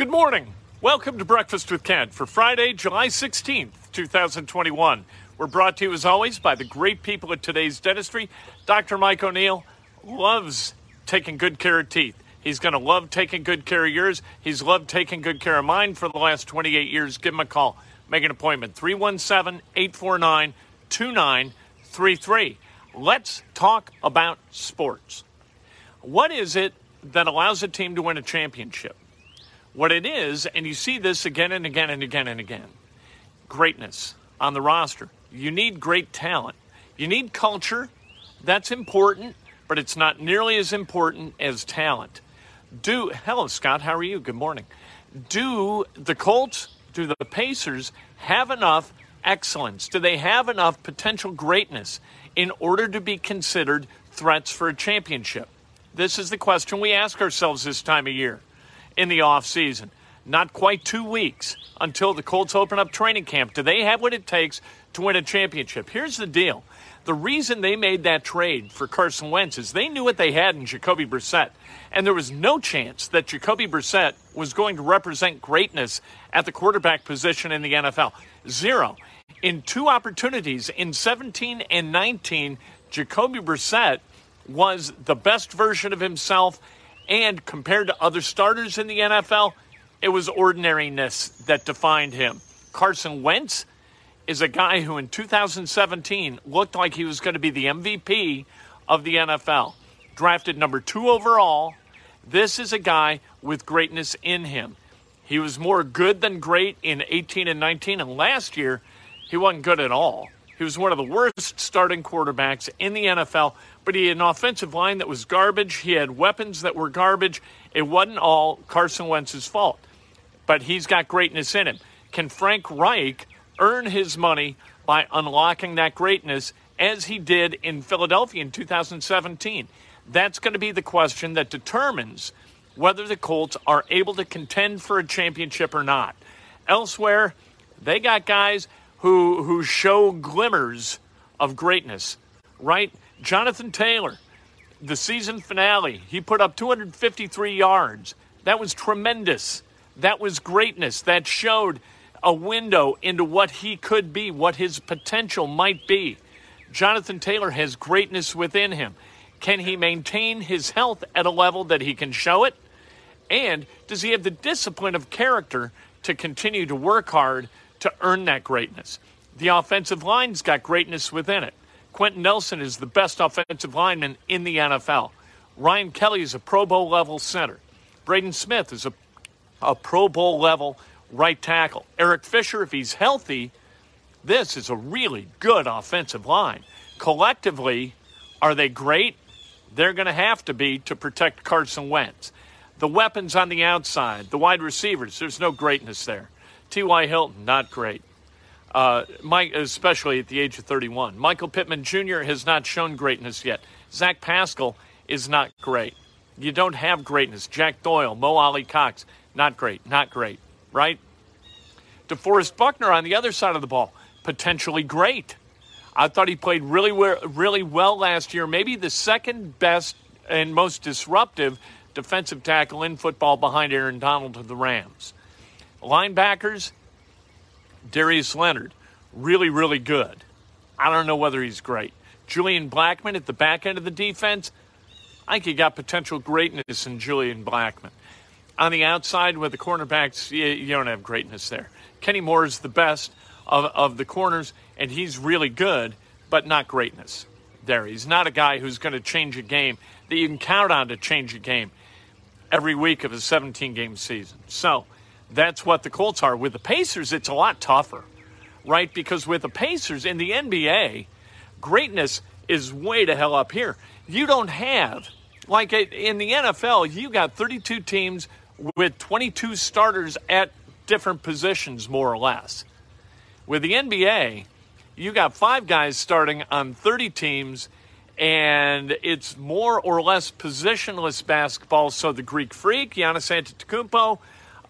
Good morning. Welcome to Breakfast with Kent for Friday, July 16th, 2021. We're brought to you, as always, by the great people at today's dentistry. Dr. Mike O'Neill loves taking good care of teeth. He's going to love taking good care of yours. He's loved taking good care of mine for the last 28 years. Give him a call. Make an appointment. 317 849 2933. Let's talk about sports. What is it that allows a team to win a championship? What it is, and you see this again and again and again and again greatness on the roster. You need great talent. You need culture. That's important, but it's not nearly as important as talent. Do hello Scott, how are you? Good morning. Do the Colts, do the Pacers have enough excellence? Do they have enough potential greatness in order to be considered threats for a championship? This is the question we ask ourselves this time of year in the offseason. Not quite two weeks until the Colts open up training camp. Do they have what it takes to win a championship? Here's the deal. The reason they made that trade for Carson Wentz is they knew what they had in Jacoby Brissett. And there was no chance that Jacoby Brissett was going to represent greatness at the quarterback position in the NFL. Zero. In two opportunities, in 17 and 19, Jacoby Brissett was the best version of himself and compared to other starters in the NFL, it was ordinariness that defined him. Carson Wentz is a guy who in 2017 looked like he was going to be the MVP of the NFL. Drafted number two overall. This is a guy with greatness in him. He was more good than great in 18 and 19, and last year, he wasn't good at all. He was one of the worst starting quarterbacks in the NFL, but he had an offensive line that was garbage. He had weapons that were garbage. It wasn't all Carson Wentz's fault, but he's got greatness in him. Can Frank Reich earn his money by unlocking that greatness as he did in Philadelphia in 2017? That's going to be the question that determines whether the Colts are able to contend for a championship or not. Elsewhere, they got guys who who show glimmers of greatness, right? Jonathan Taylor, the season finale, he put up 253 yards. That was tremendous. That was greatness. That showed a window into what he could be, what his potential might be. Jonathan Taylor has greatness within him. Can he maintain his health at a level that he can show it? And does he have the discipline of character to continue to work hard to earn that greatness? The offensive line's got greatness within it. Quenton Nelson is the best offensive lineman in the NFL. Ryan Kelly is a Pro Bowl level center. Braden Smith is a, a Pro Bowl level right tackle. Eric Fisher, if he's healthy, this is a really good offensive line. Collectively, are they great? They're going to have to be to protect Carson Wentz. The weapons on the outside, the wide receivers, there's no greatness there. T.Y. Hilton, not great uh, Mike, especially at the age of 31. Michael Pittman Jr. has not shown greatness yet. Zach Pascal is not great. You don't have greatness. Jack Doyle, Mo Alie-Cox, not great, not great, right? DeForest Buckner on the other side of the ball, potentially great. I thought he played really, really well last year, maybe the second best and most disruptive defensive tackle in football behind Aaron Donald of the Rams. Linebackers, Darius Leonard, really, really good. I don't know whether he's great. Julian Blackmon at the back end of the defense, I think you got potential greatness in Julian Blackmon. On the outside with the cornerbacks, you, you don't have greatness there. Kenny Moore is the best of, of the corners, and he's really good, but not greatness there. He's not a guy who's going to change a game that you can count on to change a game every week of a 17 game season. So that's what the Colts are. With the Pacers, it's a lot tougher, right? Because with the Pacers in the NBA, greatness is way to hell up here. You don't have, like in the NFL, you got 32 teams with 22 starters at different positions, more or less. With the NBA, you got five guys starting on 30 teams, and it's more or less positionless basketball. So the Greek Freak, Giannis Antetokounmpo,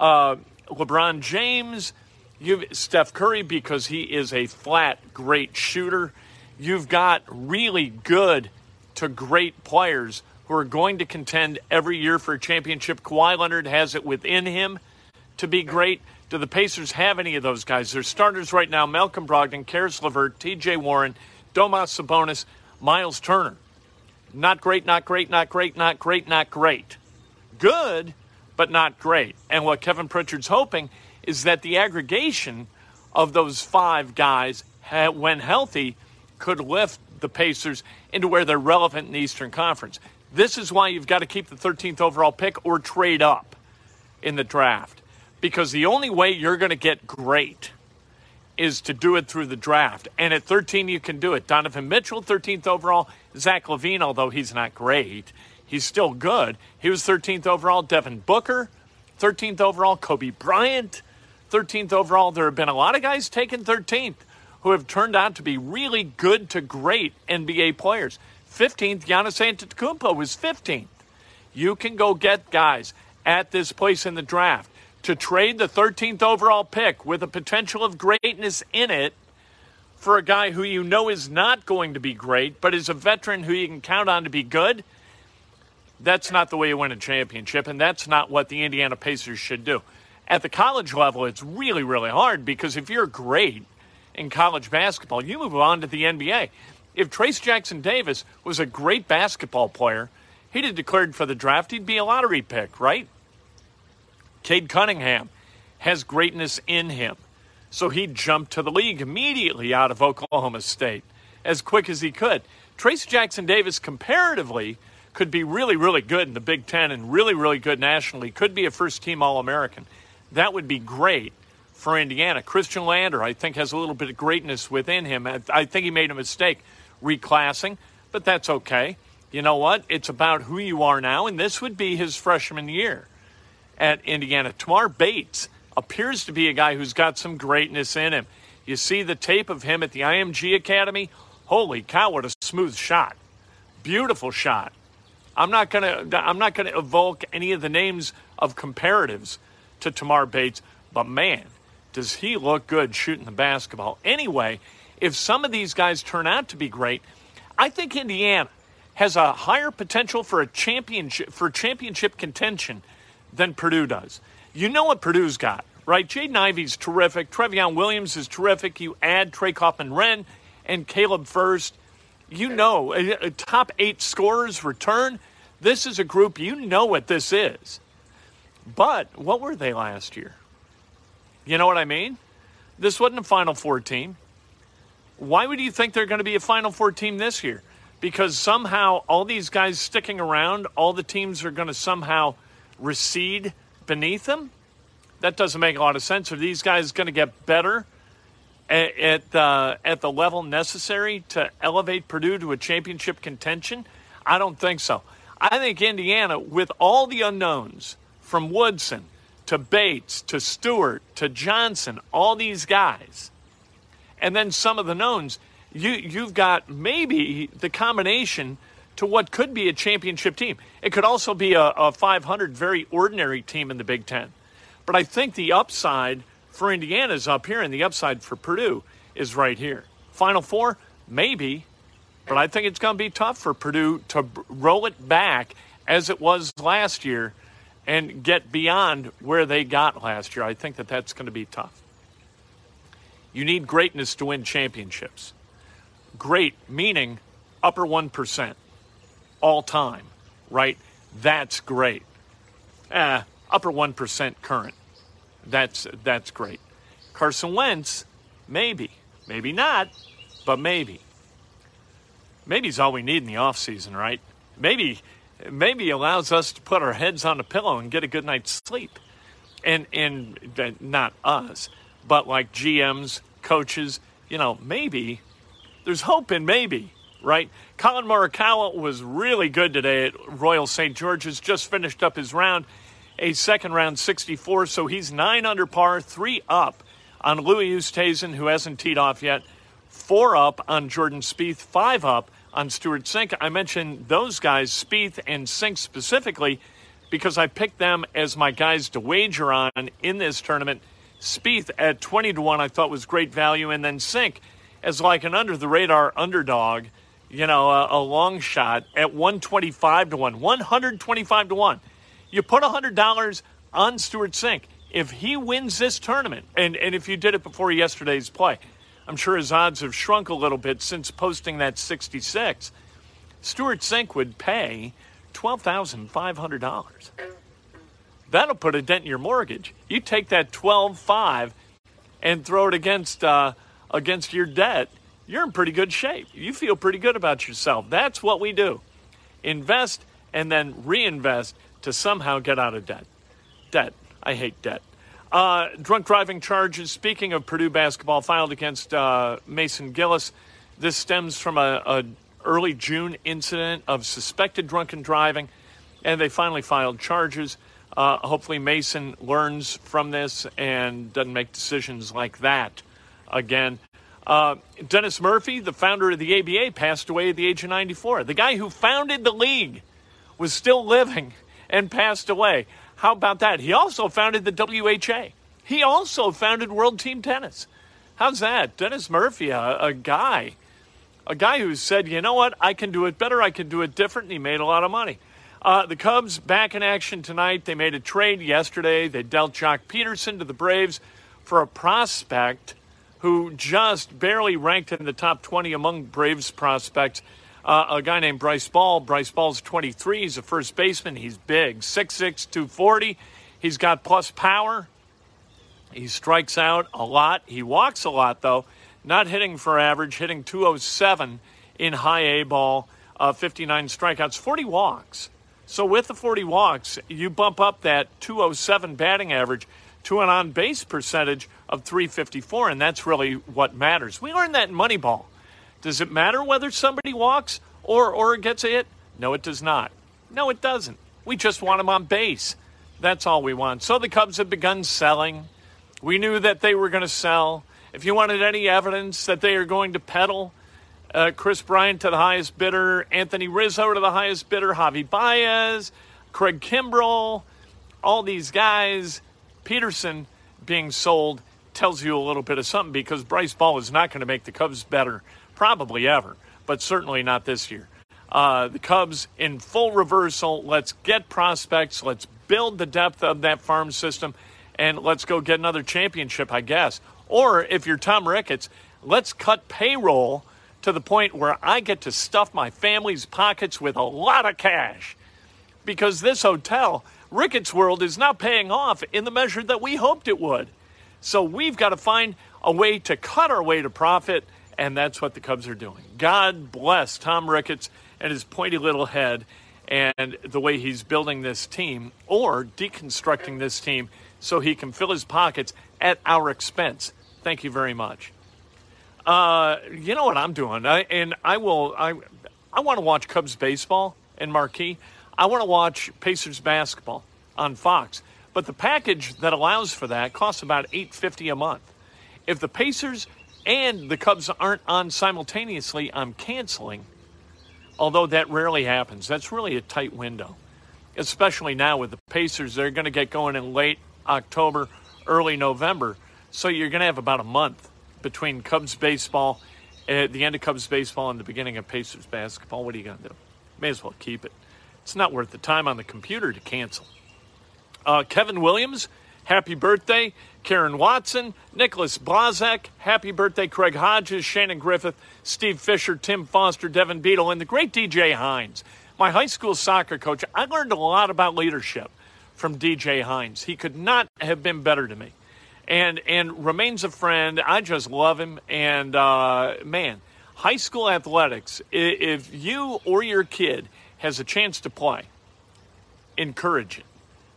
uh, LeBron James, you've Steph Curry because he is a flat great shooter. You've got really good to great players who are going to contend every year for a championship. Kawhi Leonard has it within him to be great. Do the Pacers have any of those guys? Their starters right now Malcolm Brogdon, Caris LeVert, TJ Warren, Domas Sabonis, Miles Turner. Not great, not great, not great, not great, not great. Good, but not great. And what Kevin Pritchard's hoping is that the aggregation of those five guys, when healthy, could lift the Pacers into where they're relevant in the Eastern Conference. This is why you've got to keep the 13th overall pick or trade up in the draft because the only way you're going to get great is to do it through the draft. And at 13, you can do it. Donovan Mitchell, 13th overall. Zach LaVine, although he's not great, he's still good. He was 13th overall. Devin Booker, 13th overall. Kobe Bryant, 13th overall. There have been a lot of guys taken 13th who have turned out to be really good to great NBA players. 15th, Giannis Antetokounmpo was 15th. You can go get guys at this place in the draft to trade the 13th overall pick with a potential of greatness in it for a guy who you know is not going to be great, but is a veteran who you can count on to be good, that's not the way you win a championship, and that's not what the Indiana Pacers should do. At the college level, it's really, really hard because if you're great in college basketball, you move on to the NBA. If Trayce Jackson-Davis was a great basketball player, he'd have declared for the draft, he'd be a lottery pick, right? Cade Cunningham has greatness in him. So he jumped to the league immediately out of Oklahoma State as quick as he could. Trayce Jackson-Davis, comparatively, could be really, really good in the Big Ten and really, really good nationally. Could be a first team All American. That would be great for Indiana. Khristian Lander, I think, has a little bit of greatness within him. I think he made a mistake reclassing, but that's okay. You know what? It's about who you are now, and this would be his freshman year at Indiana. Tamar Bates appears to be a guy who's got some greatness in him. You see the tape of him at the IMG Academy. Holy cow, what a smooth shot. Beautiful shot. I'm not going to I'm not going to evoke any of the names of comparatives to Tamar Bates, but man, does he look good shooting the basketball. Anyway, if some of these guys turn out to be great, I think Indiana has a higher potential for a championship for championship contention than Purdue does. You know what Purdue's got, right? Jaden Ivey's terrific. Trevion Williams is terrific. You add Trey Kaufman-Renn and Caleb Furst. You know, top eight scorers return. This is a group, you know what this is. But what were they last year? You know what I mean? This wasn't a Final Four team. Why would you think they're going to be a Final Four team this year? Because somehow all these guys sticking around, all the teams are going to somehow – recede beneath them? That doesn't make a lot of sense. Are these guys going to get better at at, at the level necessary to elevate Purdue to a championship contention? I don't think so. I think Indiana, with all the unknowns from Woodson to Bates to Stewart to Johnson, all these guys, and then some of the knowns, you you've got maybe the combination to what could be a championship team. It could also be a, a 500 very ordinary team in the Big Ten. But I think the upside for Indiana is up here, and the upside for Purdue is right here. Final four, maybe, but I think it's going to be tough for Purdue to roll it back as it was last year and get beyond where they got last year. I think that that's going to be tough. You need greatness to win championships. Great meaning upper 1% all time, right? That's great. Eh, upper 1% current. That's that's great. Carson Wentz, maybe. Maybe not, but maybe. Maybe's all we need in the offseason, right? Maybe maybe allows us to put our heads on a pillow and get a good night's sleep. And and uh, not us, but like GMs, coaches, you know, maybe there's hope in maybe, right? Collin Morikawa was really good today at Royal St. George's, just finished up his round, a second round 64, so he's 9 under par, 3 up on Louis Oosthuizen, who hasn't teed off yet, 4 up on Jordan Spieth, 5 up on Stewart Cink. I mentioned those guys, Spieth and Cink specifically, because I picked them as my guys to wager on in this tournament. Spieth at 20 to 1, I thought was great value, and then Cink as like an under the radar underdog, you know, a, a long shot at 125 to 1, 125 to 1. You put $100 on Stewart Cink. If he wins this tournament, and, and if you did it before yesterday's play, I'm sure his odds have shrunk a little bit since posting that 66. Stewart Cink would pay $12,500. That'll put a dent in your mortgage. You take that 12.5 and throw it against uh, against your debt. You're in pretty good shape. You feel pretty good about yourself. That's what we do. Invest and then reinvest to somehow get out of debt. Debt. I hate debt. Uh, drunk driving charges. Speaking of Purdue basketball, filed against uh, Mason Gillis. This stems from a, a, early June incident of suspected drunken driving, and they finally filed charges. Uh, hopefully, Mason learns from this and doesn't make decisions like that again. Uh, Dennis Murphy, the founder of the ABA, passed away at the age of 94. The guy who founded the league was still living and passed away. How about that? He also founded the WHA. He also founded World Team Tennis. How's that? Dennis Murphy, a, a guy, a guy who said, you know what, I can do it better, I can do it different, and he made a lot of money. Uh, the Cubs back in action tonight. They made a trade yesterday. They dealt Joc Pederson to the Braves for a prospect who just barely ranked in the top 20 among Braves prospects uh, a guy named Bryce Ball. Bryce Ball's 23. He's a first baseman. He's big, 6'6, 240. He's got plus power. He strikes out a lot. He walks a lot, though. Not hitting for average, hitting 207 in high A ball, uh, 59 strikeouts, 40 walks. So with the 40 walks, you bump up that 207 batting average to an on base percentage of 354, and that's really what matters. We learned that in Moneyball. Does it matter whether somebody walks or, or gets a hit? No, it does not. No, it doesn't. We just want them on base. That's all we want. So the Cubs have begun selling. We knew that they were going to sell. If you wanted any evidence that they are going to peddle, uh, Kris Bryant to the highest bidder, Anthony Rizzo to the highest bidder, Javi Baez, Craig Kimbrel, all these guys, Pederson being sold tells you a little bit of something because Bryce Ball is not going to make the Cubs better probably ever, but certainly not this year. Uh, the Cubs in full reversal. Let's get prospects. Let's build the depth of that farm system, and let's go get another championship, I guess. Or if you're Tom Ricketts, let's cut payroll to the point where I get to stuff my family's pockets with a lot of cash. Because this hotel, Ricketts World, is not paying off in the measure that we hoped it would. So we've got to find a way to cut our way to profit and that's what the Cubs are doing. God bless Tom Ricketts and his pointy little head and the way he's building this team or deconstructing this team so he can fill his pockets at our expense. Thank you very much. Uh, you know what I'm doing, I, and I will. I I want to watch Cubs baseball and marquee. I want to watch Pacers basketball on Fox, but the package that allows for that costs about eight fifty a month. If the Pacers and the Cubs aren't on simultaneously, I'm canceling although that rarely happens. That's really a tight window, especially now with the Pacers. They're going to get going in late October, early November. So you're going to have about a month between Cubs baseball, at the end of Cubs baseball, and the beginning of Pacers basketball. What are you going to do? May as well keep it. It's not worth the time on the computer to cancel. Uh, Kevin Williams, happy birthday. Karen Watson, Nicholas Blazek, happy birthday. Craig Hodges, Shannon Griffith, Steve Fisher, Tim Foster, Devin Beadle, and the great DJ Hines. My high school soccer coach, I learned a lot about leadership from DJ Hines. He could not have been better to me. And, and remains a friend. I just love him. And uh, man, high school athletics, if you or your kid has a chance to play, encourage it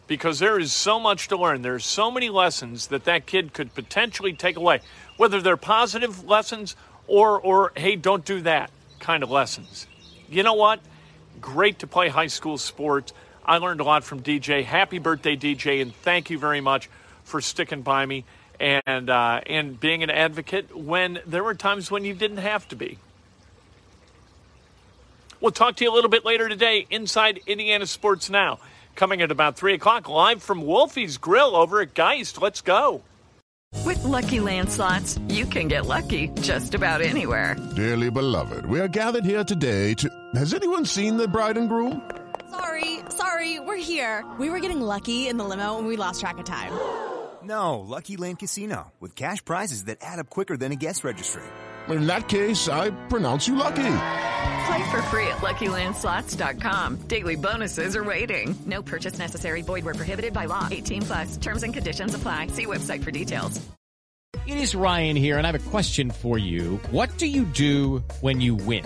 because there is so much to learn. There's so many lessons that that kid could potentially take away, whether they're positive lessons or, or hey, don't do that kind of lessons. You know what? Great to play high school sports. I learned a lot from DJ. Happy birthday, DJ, and thank you very much for sticking by me and uh, and being an advocate when there were times when you didn't have to be. We'll talk to you a little bit later today inside Indiana Sports Now coming at about 3 o'clock live from Wolfie's Grill over at Geist. Let's go. With lucky landslots, you can get lucky just about anywhere. Dearly beloved, we are gathered here today to. Has anyone seen the bride and groom? Sorry, sorry, we're here. We were getting lucky in the limo and we lost track of time. No, Lucky Land Casino, with cash prizes that add up quicker than a guest registry. In that case, I pronounce you lucky. Play for free at LuckyLandSlots.com. Daily bonuses are waiting. No purchase necessary. Void where prohibited by law. 18 plus. Terms and conditions apply. See website for details. It is Ryan here, and I have a question for you. What do you do when you win?